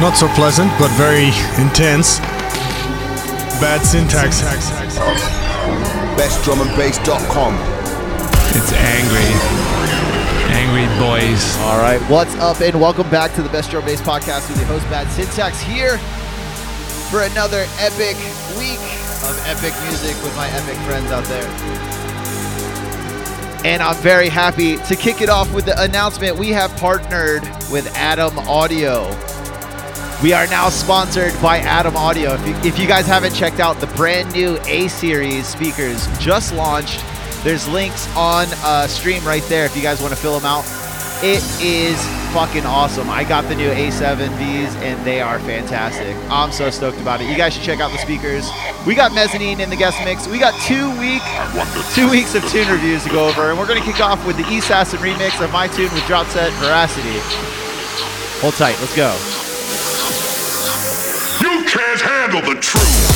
not so pleasant, but very intense. Bad syntax. BestDrumAndBass.com. It's angry. Angry boys. All right, what's up, and welcome back to the Best Drum Bass Podcast with your host Bad Syntax here for another epic week of epic music with my epic friends out there. And I'm very happy to kick it off with the announcement we have partnered with Adam Audio. We are now sponsored by Adam Audio. If you, if you guys haven't checked out the brand new A Series speakers just launched, there's links on uh, stream right there if you guys want to fill them out. It is fucking awesome. I got the new A7Vs and they are fantastic. I'm so stoked about it. You guys should check out the speakers. We got Mezzanine in the guest mix. We got two week, two weeks of tune reviews to go over, and we're gonna kick off with the Assassin remix of my tune with Dropset Veracity. Hold tight. Let's go. Can't handle the truth.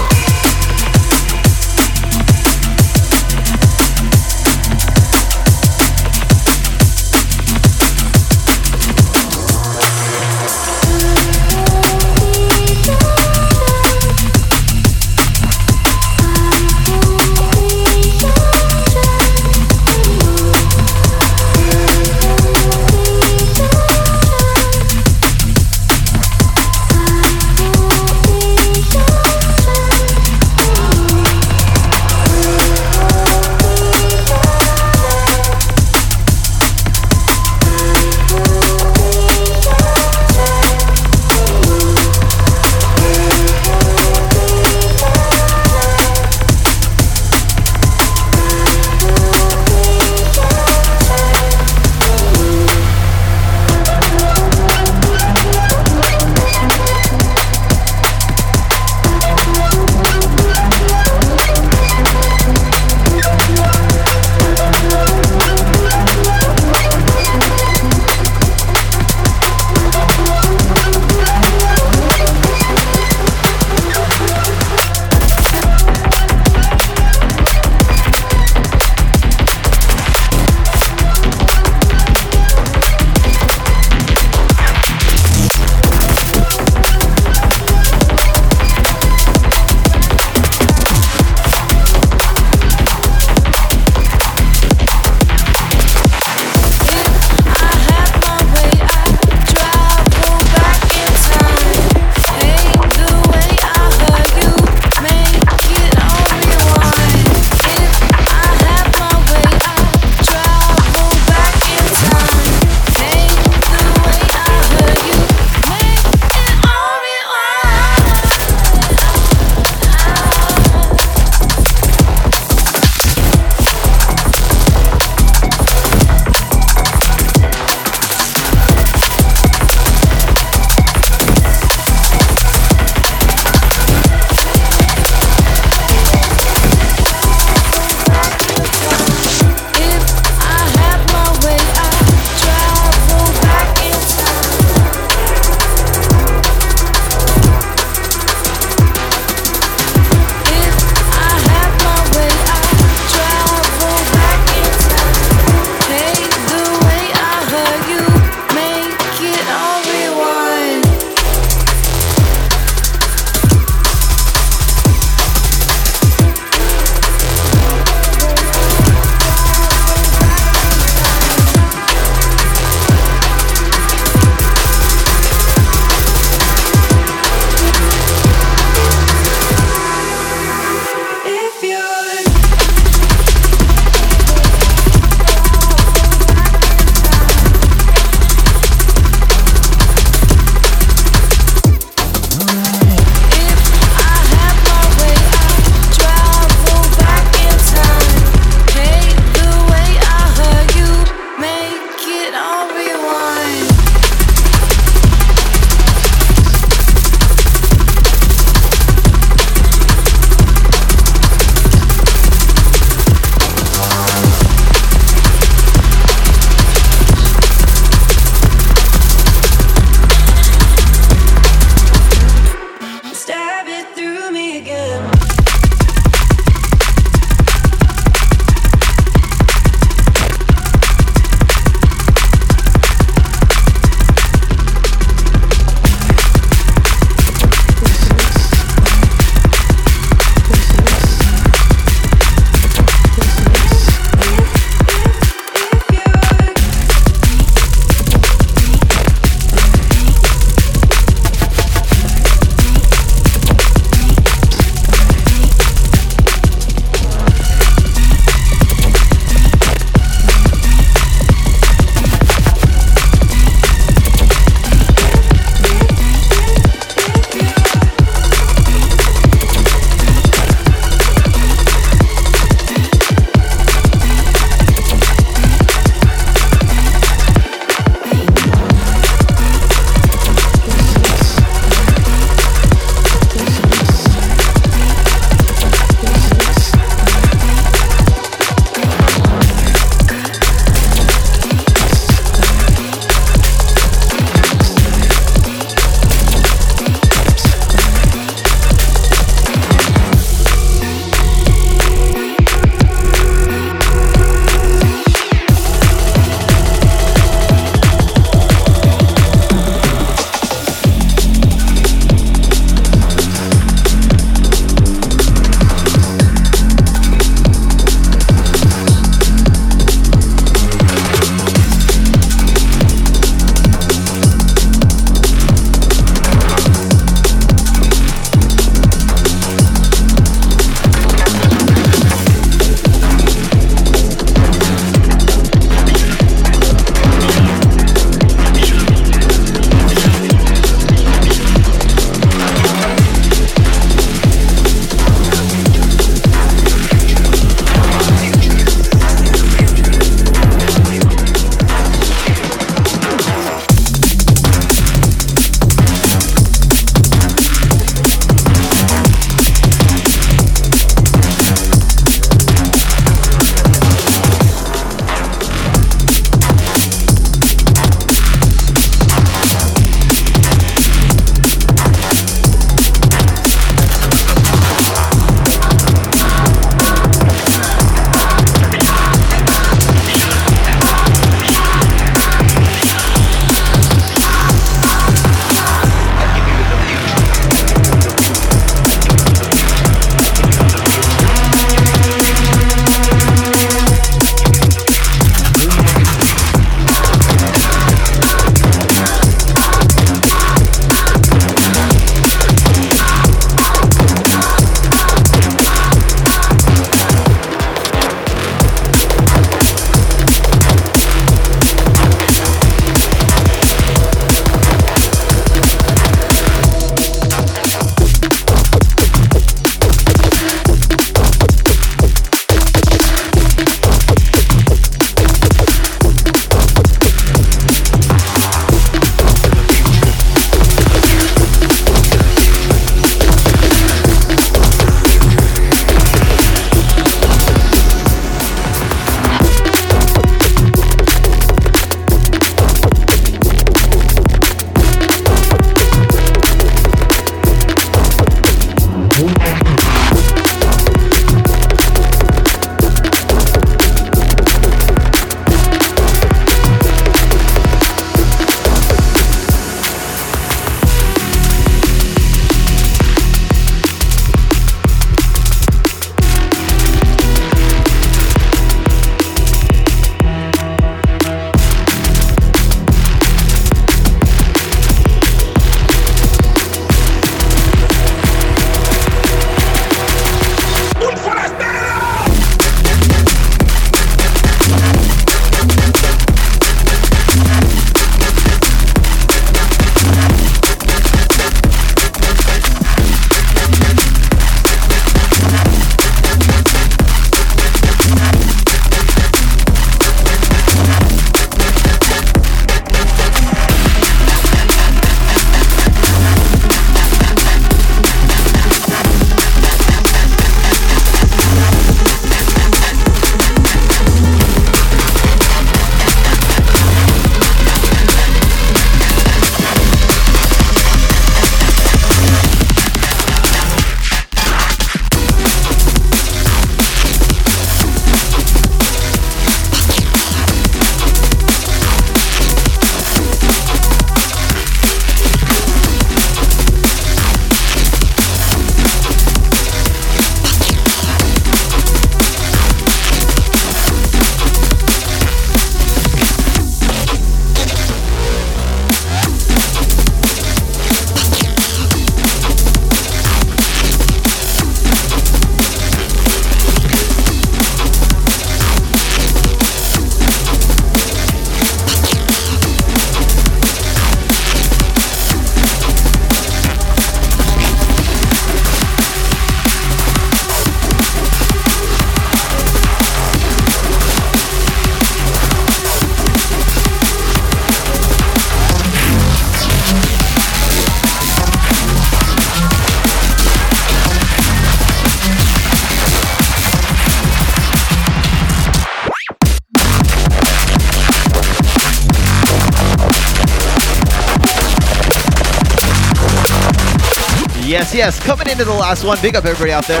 Yes, yes. Coming into the last one. Big up everybody out there.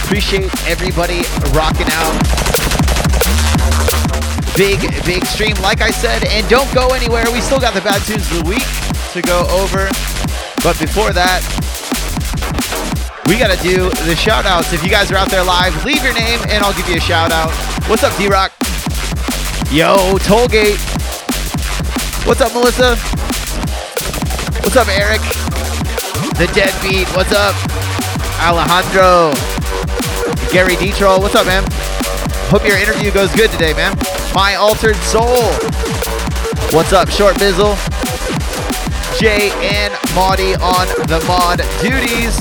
Appreciate everybody rocking out. Big, big stream, like I said. And don't go anywhere. We still got the bad tunes of the week to go over. But before that, we got to do the shout outs. If you guys are out there live, leave your name and I'll give you a shout out. What's up, D Rock? Yo, Tollgate. What's up, Melissa? What's up, Eric? The Deadbeat. What's up? Alejandro. Gary Detroll. What's up, man? Hope your interview goes good today, man. My Altered Soul. What's up, Short Bizzle? Jay and Maudie on the mod duties.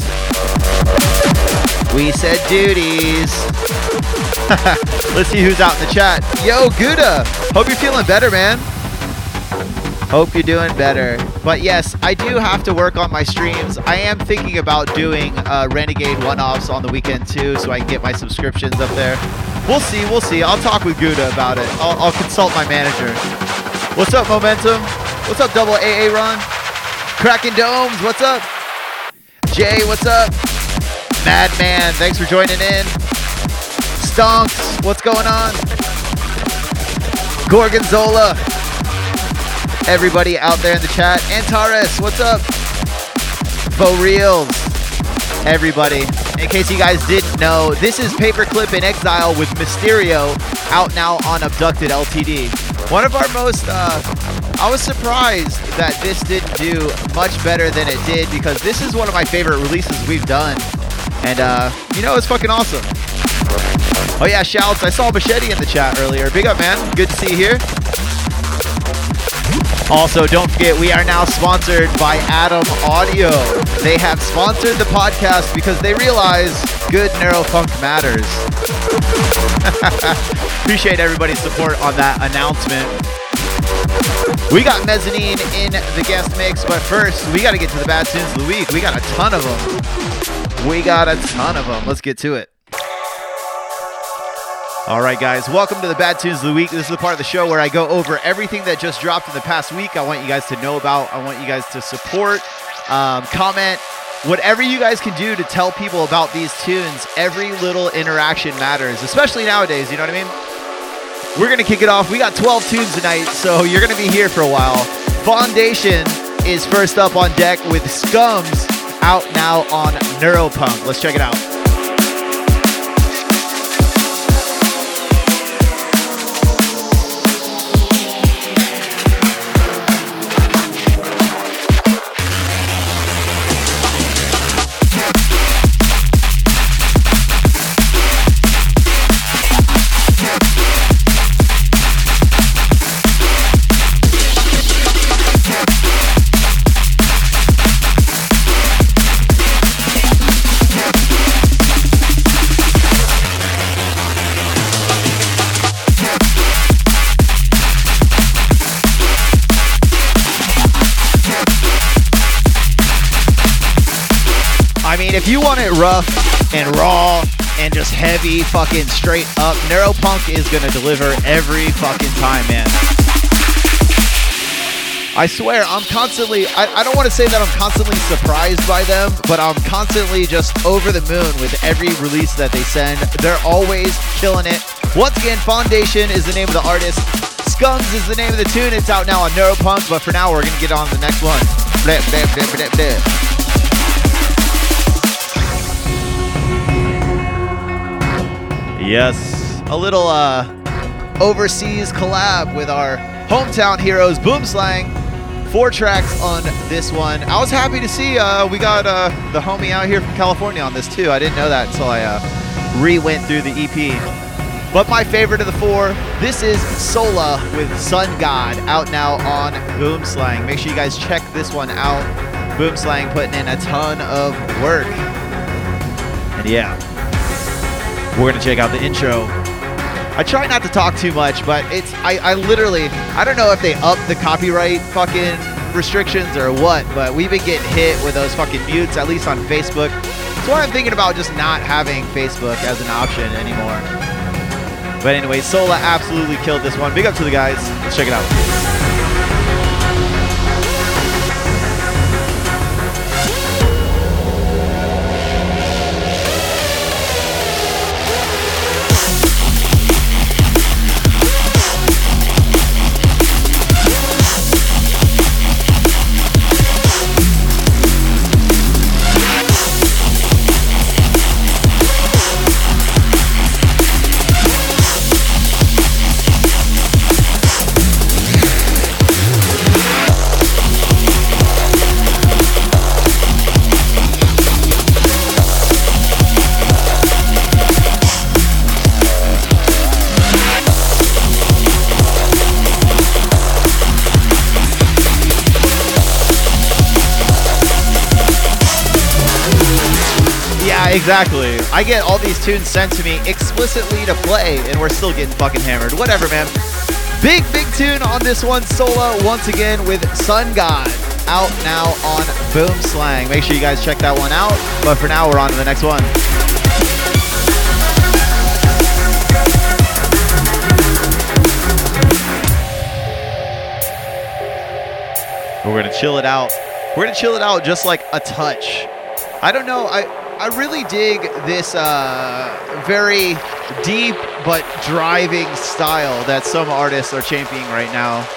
We said duties. Let's see who's out in the chat. Yo, Gouda. Hope you're feeling better, man. Hope you're doing better. But yes, I do have to work on my streams. I am thinking about doing uh, Renegade one-offs on the weekend too, so I can get my subscriptions up there. We'll see, we'll see. I'll talk with Gouda about it. I'll, I'll consult my manager. What's up, Momentum? What's up, Double AA Run? Cracking Domes, what's up? Jay, what's up? Madman, thanks for joining in. Stonks, what's going on? Gorgonzola, everybody out there in the chat. Antares, what's up? Bo Reels, everybody. In case you guys didn't know, this is Paperclip in Exile with Mysterio out now on Abducted LTD. One of our most, uh, I was surprised that this didn't do much better than it did because this is one of my favorite releases we've done. And, uh, you know, it's fucking awesome. Oh yeah, shouts. I saw Machete in the chat earlier. Big up, man. Good to see you here. Also, don't forget, we are now sponsored by Adam Audio. They have sponsored the podcast because they realize good neurofunk matters. Appreciate everybody's support on that announcement. We got Mezzanine in the guest mix, but first, we got to get to the bad tunes of the week. We got a ton of them. We got a ton of them. Let's get to it. All right, guys, welcome to the Bad Tunes of the Week. This is the part of the show where I go over everything that just dropped in the past week. I want you guys to know about, I want you guys to support, um, comment, whatever you guys can do to tell people about these tunes. Every little interaction matters, especially nowadays, you know what I mean? We're going to kick it off. We got 12 tunes tonight, so you're going to be here for a while. Foundation is first up on deck with Scums out now on Neuropunk. Let's check it out. And raw and just heavy, fucking straight up, Neuropunk is gonna deliver every fucking time, man. I swear, I'm constantly, I, I don't want to say that I'm constantly surprised by them, but I'm constantly just over the moon with every release that they send. They're always killing it. Once again, Foundation is the name of the artist. Scums is the name of the tune. It's out now on Neuropunk, but for now, we're gonna get on to the next one. Blip, blip, blip, Yes, a little uh, overseas collab with our hometown heroes, Boomslang. Four tracks on this one. I was happy to see uh, we got uh, the homie out here from California on this too. I didn't know that until I uh, re-went through the EP. But my favorite of the four, this is Sola with Sun God out now on Boomslang. Make sure you guys check this one out. Boomslang putting in a ton of work. And yeah, we're gonna check out the intro. I try not to talk too much, but it's I, I literally I don't know if they up the copyright fucking restrictions or what, but we've been getting hit with those fucking mutes, at least on Facebook. That's why I'm thinking about just not having Facebook as an option anymore. But anyway, Sola absolutely killed this one. Big up to the guys. Let's check it out. Exactly. I get all these tunes sent to me explicitly to play, and we're still getting fucking hammered. Whatever, man. Big, big tune on this one, Sola, once again with Sun God. Out now on Boomslang. Make sure you guys check that one out. But for now, we're on to the next one. We're gonna chill it out. We're gonna chill it out just like a touch. I don't know. I I really dig this uh, very deep but driving style that some artists are championing right now.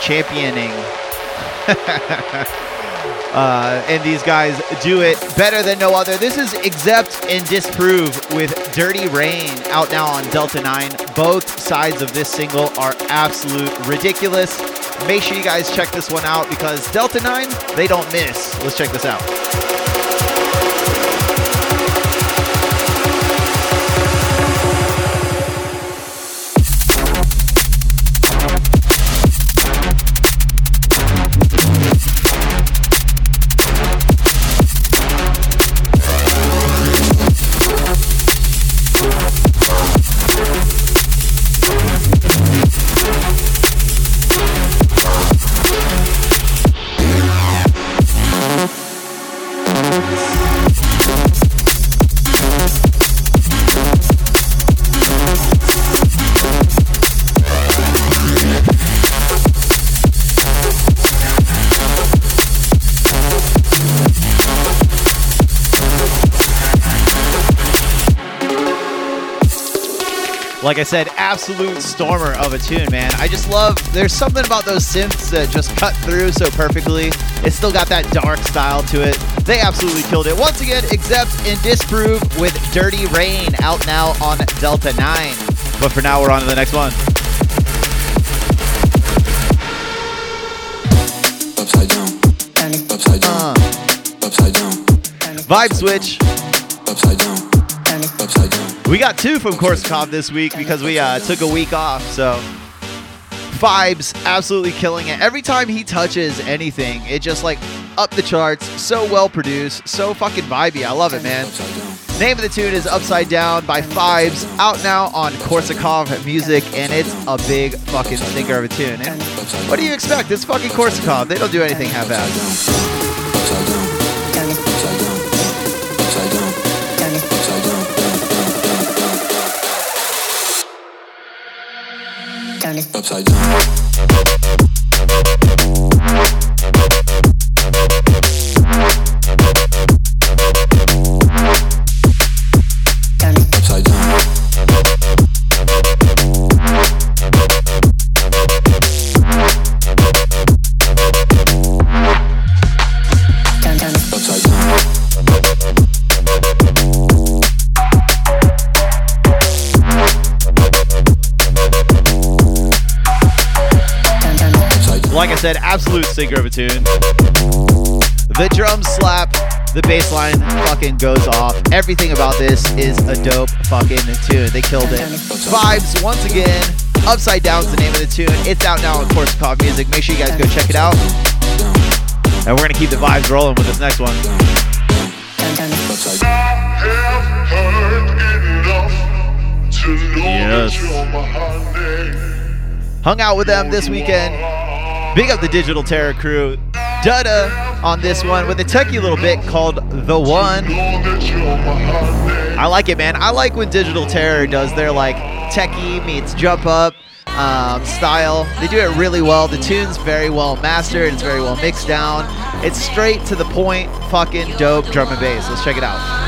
Championing. uh, and these guys do it better than no other. This is Accept and Disprove with Dirty Rain out now on Delta 9. Both sides of this single are absolute ridiculous. Make sure you guys check this one out because Delta 9, they don't miss. Let's check this out. Like I said, absolute stormer of a tune, man. I just love, there's something about those synths that just cut through so perfectly. It's still got that dark style to it. They absolutely killed it. Once again, Accept and Disprove with Dirty Rain out now on Delta 9. But for now, we're on to the next one. Upside down. Upside down. Uh, Upside down. vibe switch. Upside down. We got two from Korsakov this week because we uh, took a week off. So, Vibes absolutely killing it. Every time he touches anything, it just like up the charts. So well produced, so fucking vibey. I love it, man. Name of the tune is Upside Down by Vibes, out now on Korsakov Music, and it's a big fucking stinker of a tune. And what do you expect? It's fucking Korsakov. They don't do anything half-assed. Upside down. Said, absolute stinker of a tune. The drums slap, the bass line fucking goes off. Everything about this is a dope fucking tune. They killed it. Vibes, once again, Upside Down's the name of the tune. It's out now on Korsakov Music. Make sure you guys go check it out. And we're gonna keep the vibes rolling with this next one. Upside down. have heard enough to know Yes. that you're my honey. Hung out with them this weekend. Big up the Digital Terror crew. Dutta on this one with a techie little bit called The One. I like it, man. I like when Digital Terror does their like techie meets jump up um, style. They do it really well. The tune's very well mastered. It's very well mixed down. It's straight to the point, fucking dope drum and bass. Let's check it out.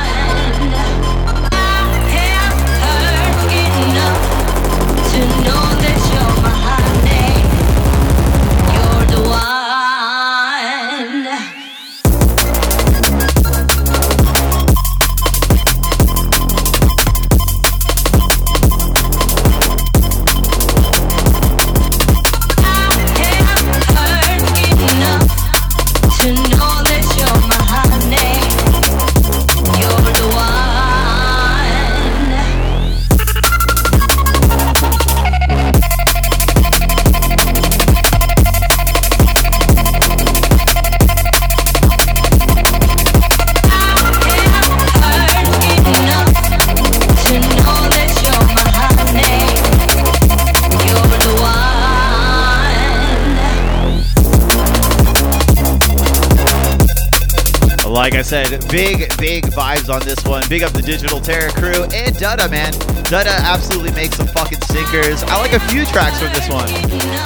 Like I said, big, big vibes on this one. Big up the Digital Terror crew and Dutta, man. Dutta absolutely makes some fucking sinkers. I like a few tracks from this one.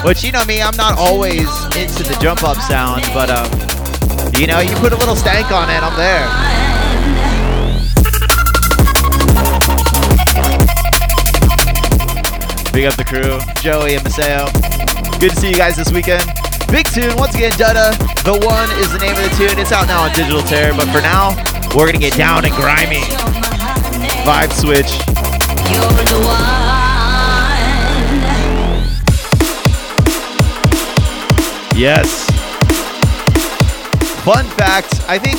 But you know me, I'm not always into the jump up sound, but um, you know, you put a little stank on it, I'm there. Big up the crew, Joey and Maseo. Good to see you guys this weekend. Big tune, once again, Dutta. The One is the name of the tune. It's out now on Digital Terror, but for now, we're gonna get down and grimy. Vibe switch. You're the one. Yes. Fun fact, I think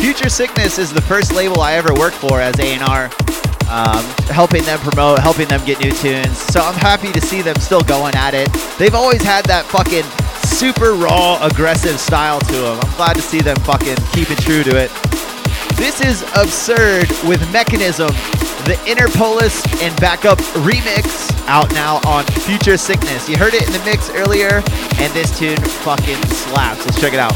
Future Sickness is the first label I ever worked for as A&R. Um, helping them promote, helping them get new tunes. So I'm happy to see them still going at it. They've always had that fucking super raw, aggressive style to them. I'm glad to see them fucking keeping true to it. This is Absurd with Mechanism, the Interpolis and Backup remix out now on Future Sickness. You heard it in the mix earlier, and this tune fucking slaps. Let's check it out.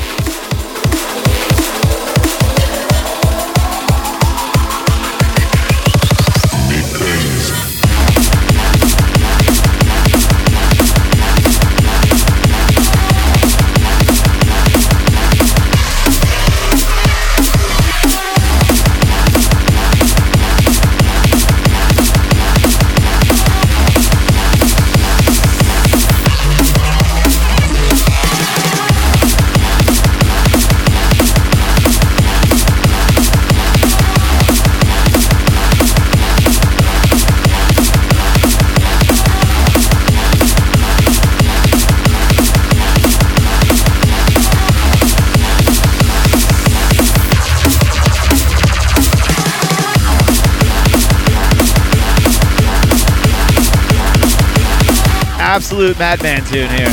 Absolute madman tune here.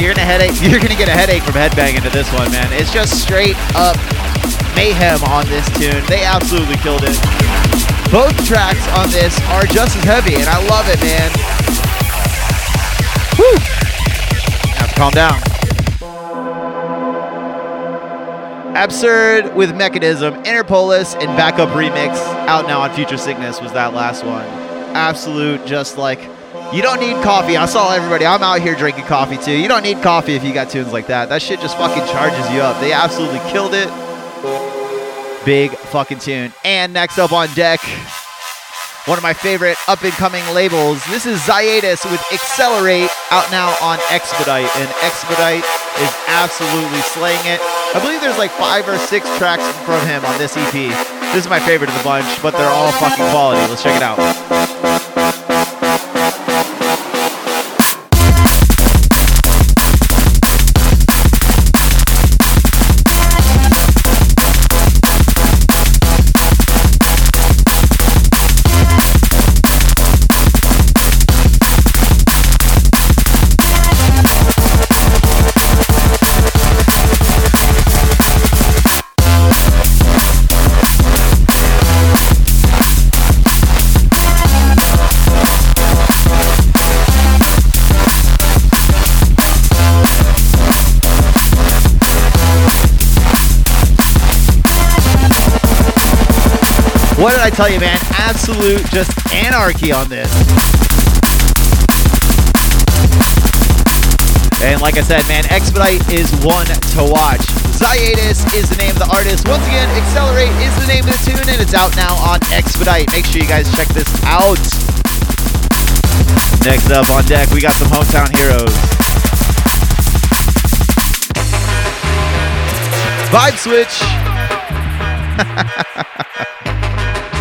You're gonna headache. You're gonna get a headache from headbanging to this one, man. It's just straight up mayhem on this tune. They absolutely killed it. Both tracks on this are just as heavy, and I love it, man. Woo! To calm down. Absurd with Mechanism, Interpolis, and Backup Remix out now on Future Sickness was that last one. Absolute, just like you don't need coffee. I saw everybody. I'm out here drinking coffee too. You don't need coffee if you got tunes like that. That shit just fucking charges you up. They absolutely killed it. Big fucking tune. And next up on deck, one of my favorite up and coming labels. This is Ziatus with Accelerate out now on Expedite. And Expedite is absolutely slaying it. I believe there's like five or six tracks from him on this EP. This is my favorite of the bunch, but they're all fucking quality. Let's check it out. Tell you, man? Absolute just anarchy on this. And like I said, man, Expedite is one to watch. Ziatus is the name of the artist. Once again, Accelerate is the name of the tune, and it's out now on Expedite. Make sure you guys check this out. Next up on deck, we got some hometown heroes. Vibe switch.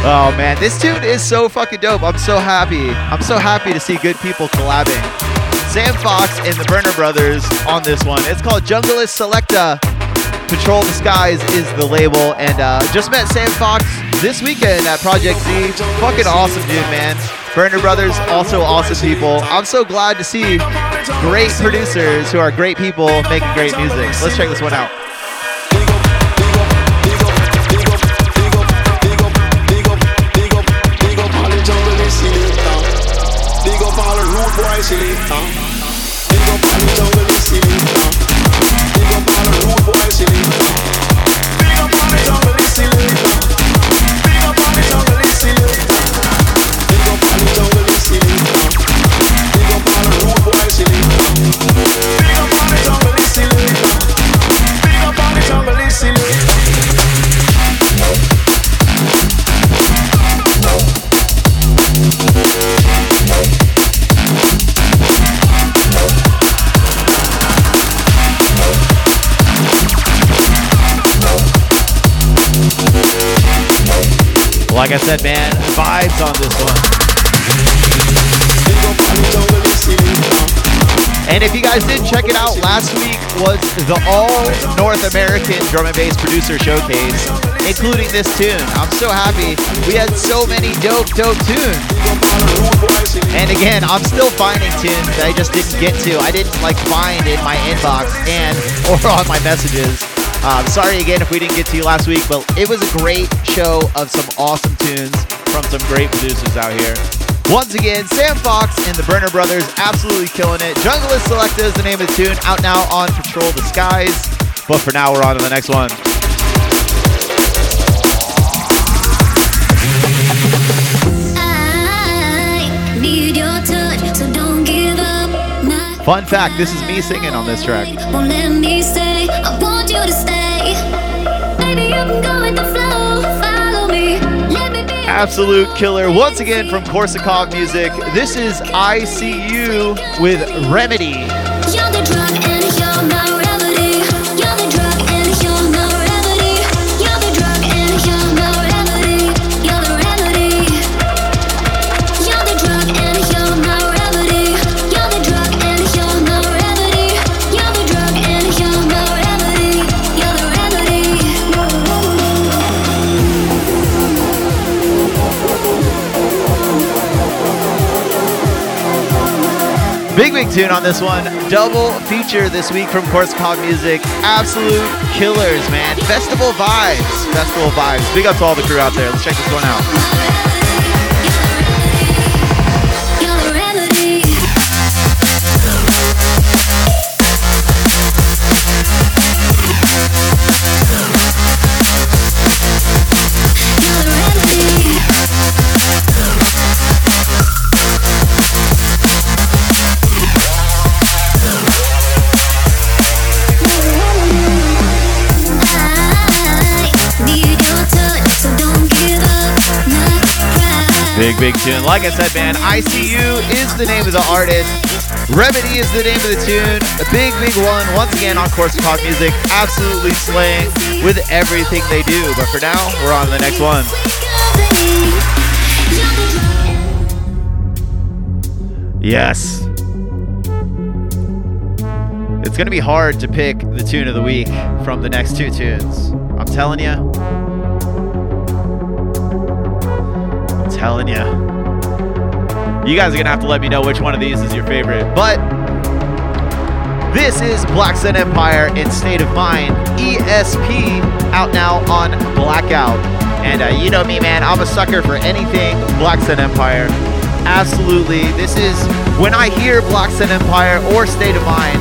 Oh man, this tune is so fucking dope. I'm so happy. I'm so happy to see good people collabing. Sam Fox and the Burner Brothers on this one. It's called Junglist Selecta. Patrol the Skies is the label, and uh, just met Sam Fox this weekend at Project Z. Fucking awesome dude, man. Burner Brothers, also awesome people. I'm so glad to see great producers who are great people making great music. Let's check this one out. Rude boy Like I said, man, vibes on this one. And if you guys didn't check it out, last week was the All North American Drum and Bass Producer Showcase, including this tune. I'm so happy. We had so many dope, dope tunes. And again, I'm still finding tunes that I just didn't get to. I didn't like find in my inbox and or on my messages. Um, sorry again if we didn't get to you last week, but it was a great show of some awesome tunes from some great producers out here. Once again, Sam Fox and the Burner Brothers absolutely killing it. Junglist Selecta is the name of the tune, out now on Patrol the Skies. But for now, we're on to the next one. I need your touch, so don't give up. Not Fun fact this is me singing on this track. Absolute killer. Once again from Korsakov Music, this is ICU with Remedy. Tune on this one. Double feature this week from Korsakov Music. Absolute killers, man. Festival vibes. Festival vibes. Big up to all the crew out there. Let's check this one out. Big, big tune. Like I said, man, ICU is the name of the artist. Remedy is the name of the tune. A big, big one. Once again on Korsakov Music. Absolutely slaying with everything they do. But for now, we're on to the next one. Yes. It's going to be hard to pick the tune of the week from the next two tunes. I'm telling you. Telling you. You guys are going to have to let me know which one of these is your favorite. But this is Black Sun Empire in State of Mind, ESP, out now on Blackout. And uh, you know me, man, I'm a sucker for anything Black Sun Empire. Absolutely. This is when I hear Black Sun Empire or State of Mind,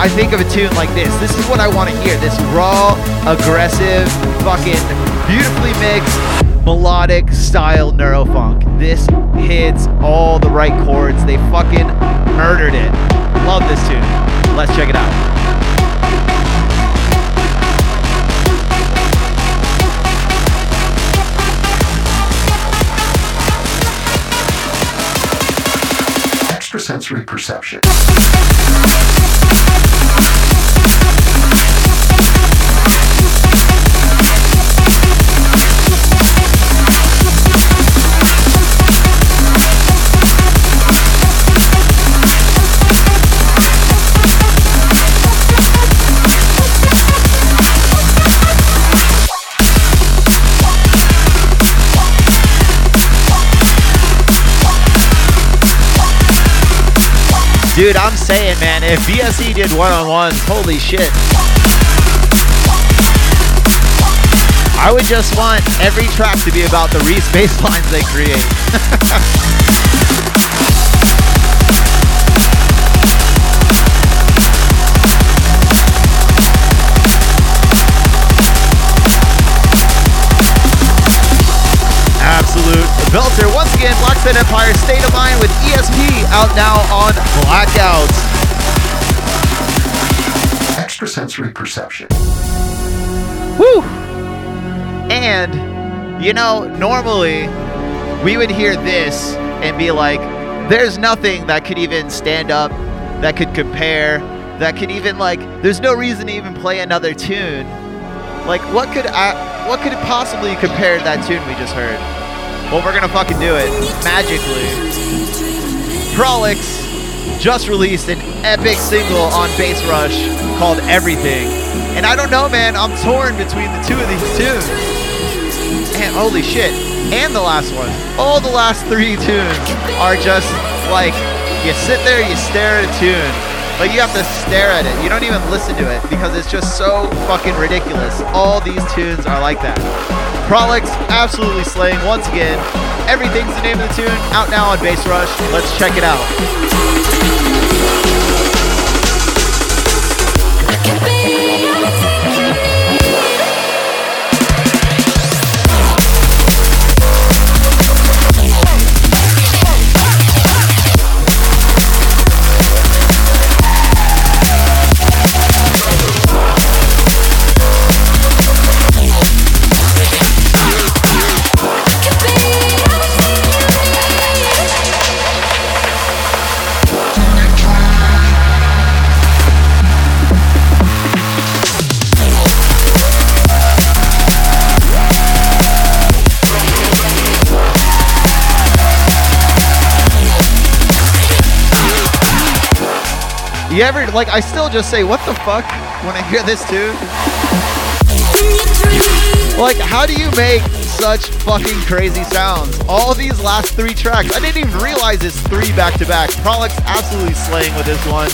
I think of a tune like this. This is what I want to hear. This raw, aggressive, fucking beautifully mixed, melodic style neurofunk. This hits all the right chords. They fucking murdered it. Love this tune. Let's check it out. Extrasensory perception. Dude, I'm saying, man, if BSE did one on ones, holy shit. I would just want every track to be about the Reese bass lines they create. belter. Once again, Black Sun Empire State of Mind with ESP out now on Blackouts. Extrasensory perception. Woo! And, you know, normally we would hear this and be like, there's nothing that could even stand up, that could compare, that could even, like, there's no reason to even play another tune. Like, what could I, what could possibly compare that tune we just heard? Well, we're gonna fucking do it magically. Prolix just released an epic single on Bass Rush called Everything. And I don't know, man, I'm torn between the two of these tunes. And holy shit. And the last one. All the last three tunes are just like you sit there, you stare at a tune. Like you have to stare at it. You don't even listen to it because it's just so fucking ridiculous. All these tunes are like that. Prolix absolutely slaying once again. Everything's the name of the tune. Out now on Bass Rush. Let's check it out. You ever like I still just say what the fuck when I hear this tune? Like how do you make such fucking crazy sounds? All these last three tracks, I didn't even realize it's three back to back. Prolix absolutely slaying with this one.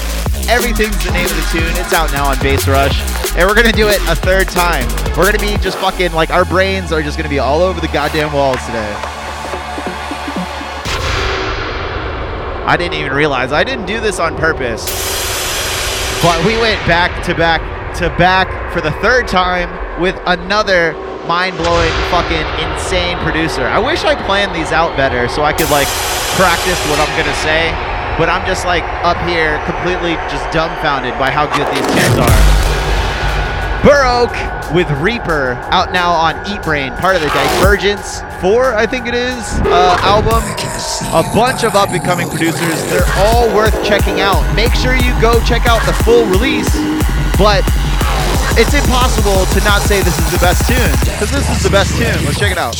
Everything's the name of the tune. It's out now on Bass Rush. And we're gonna do it a third time. We're gonna be just fucking like our brains are just gonna be all over the goddamn walls today. I didn't even realize I didn't do this on purpose. But we went back to back to back for the third time with another mind-blowing fucking insane producer. I wish I planned these out better so I could like practice what I'm gonna say. But I'm just like up here completely just dumbfounded by how good these tunes are. Burr Oak with Reaper out now on Eat Brain, part of the Divergence 4, I think it is, uh, album. A bunch of up and coming producers. They're all worth checking out. Make sure you go check out the full release, but it's impossible to not say this is the best tune, because this is the best tune. Let's check it out.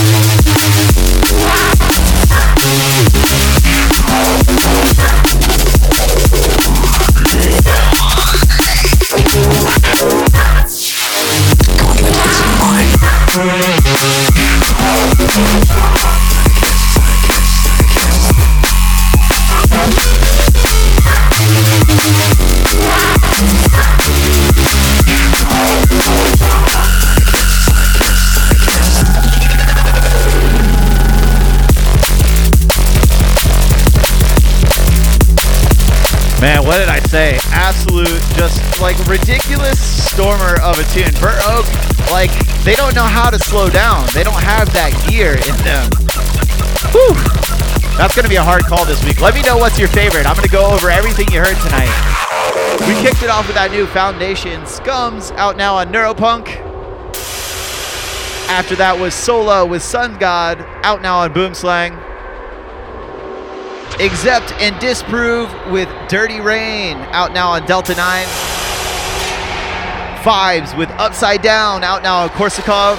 Man, say? Absolute, just like ridiculous stormer of a tune. Burr Oak, like they don't know how to slow down. They don't have that gear in them. Whew. That's gonna be a hard call this week. Let me know what's your favorite. I'm gonna go over everything you heard tonight. We kicked it off with that new Foundation Scums out now on Neuropunk. After that was Sola with Sun God out now on Boomslang. Accept and Disprove with Dirty Rain out now on Delta 9. Fives with Upside Down out now on Korsakov.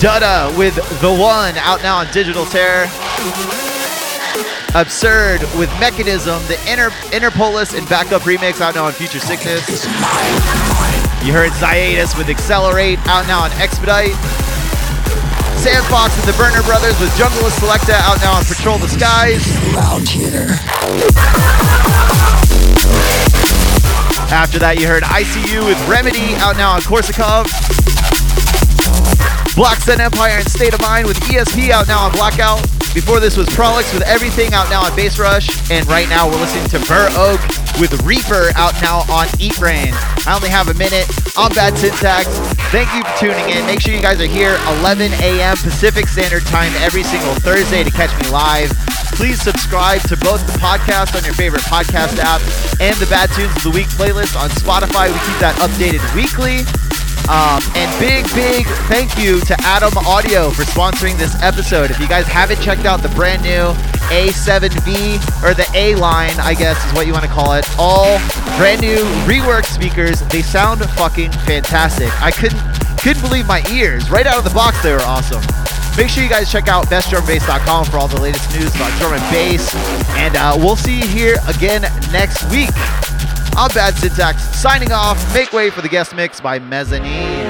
Dutta with The One out now on Digital Terror. Absurd with Mechanism, the Inter- Interpolis and backup remix out now on Future Sickness. You heard Ziatus with Accelerate out now on Expedite. Sam Fox and the Burner Brothers with Junglist Selecta out now on Patrol the Skies. Loud here. After that, you heard ICU with Remedy out now on Korsakov. Black Sun Empire and State of Mind with ESP out now on Blackout. Before this was Prolix with Everything out now on Bass Rush. And right now we're listening to Burr Oak with Reaper out now on Eatbrain. I only have a minute. I'm Bad Syntax. Thank you for tuning in. Make sure you guys are here 11 a.m. Pacific Standard Time every single Thursday to catch me live. Please subscribe to both the podcast on your favorite podcast app and the Bad Tunes of the Week playlist on Spotify. We keep that updated weekly. Um, and big, big thank you to Adam Audio for sponsoring this episode. If you guys haven't checked out the brand new A7V, or the A line, I guess is what you want to call it, all brand new rework speakers. They sound fucking fantastic. I couldn't couldn't believe my ears. Right out of the box, they were awesome. Make sure you guys check out bestdrumandbass.com for all the latest news about drum and bass. And uh, we'll see you here again next week. I'm Bad Syntax signing off. Make way for the guest mix by Mezzanine.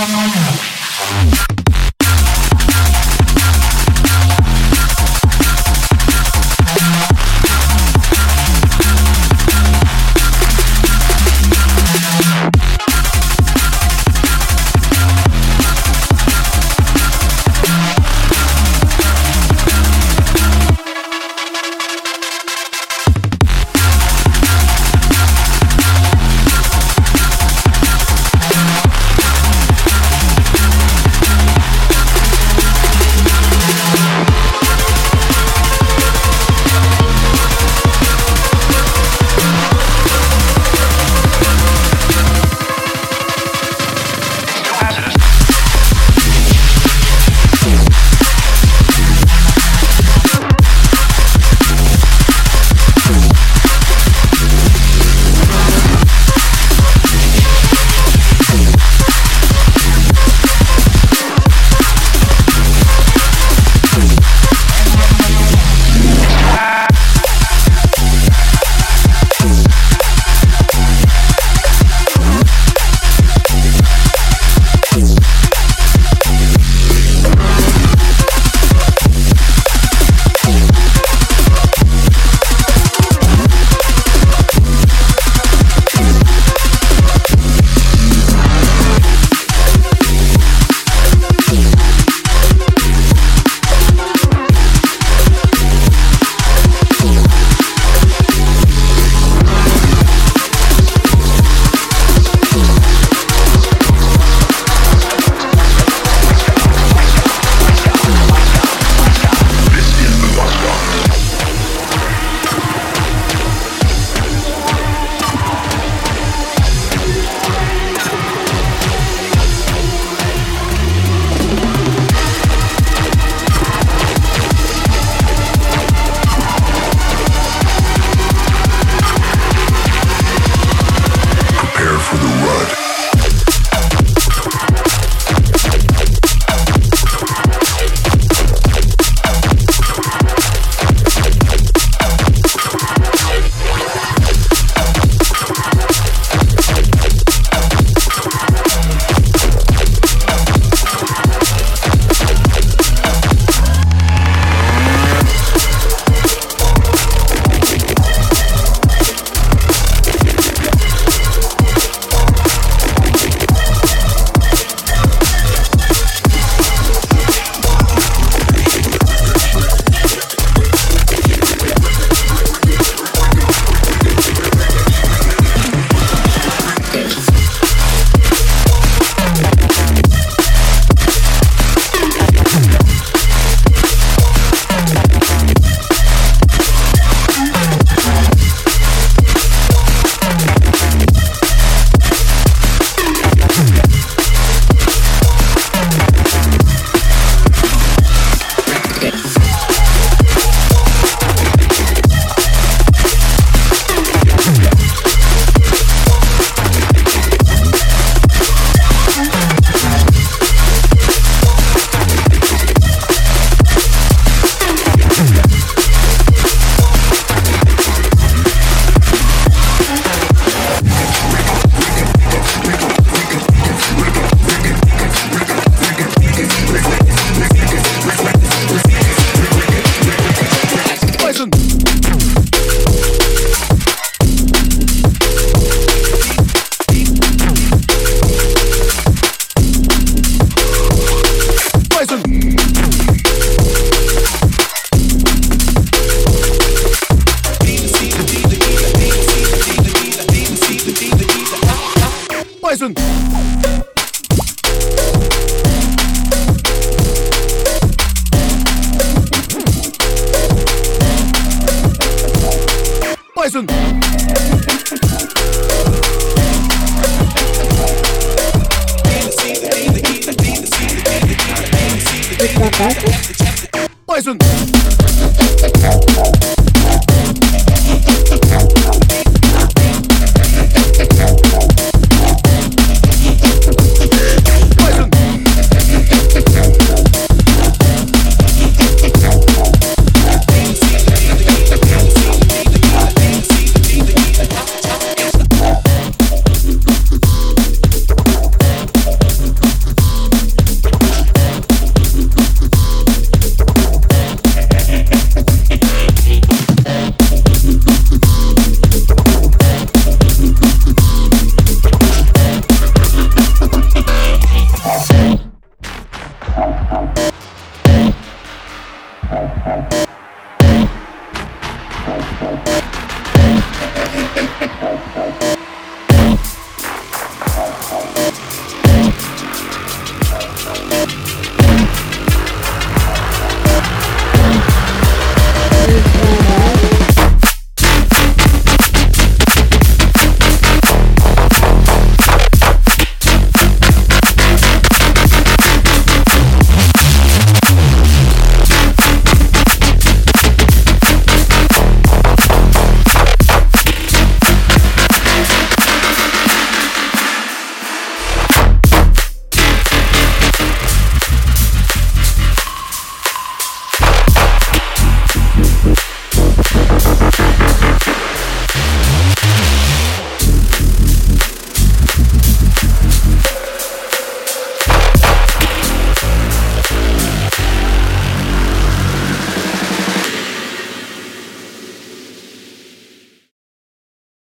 Yeah.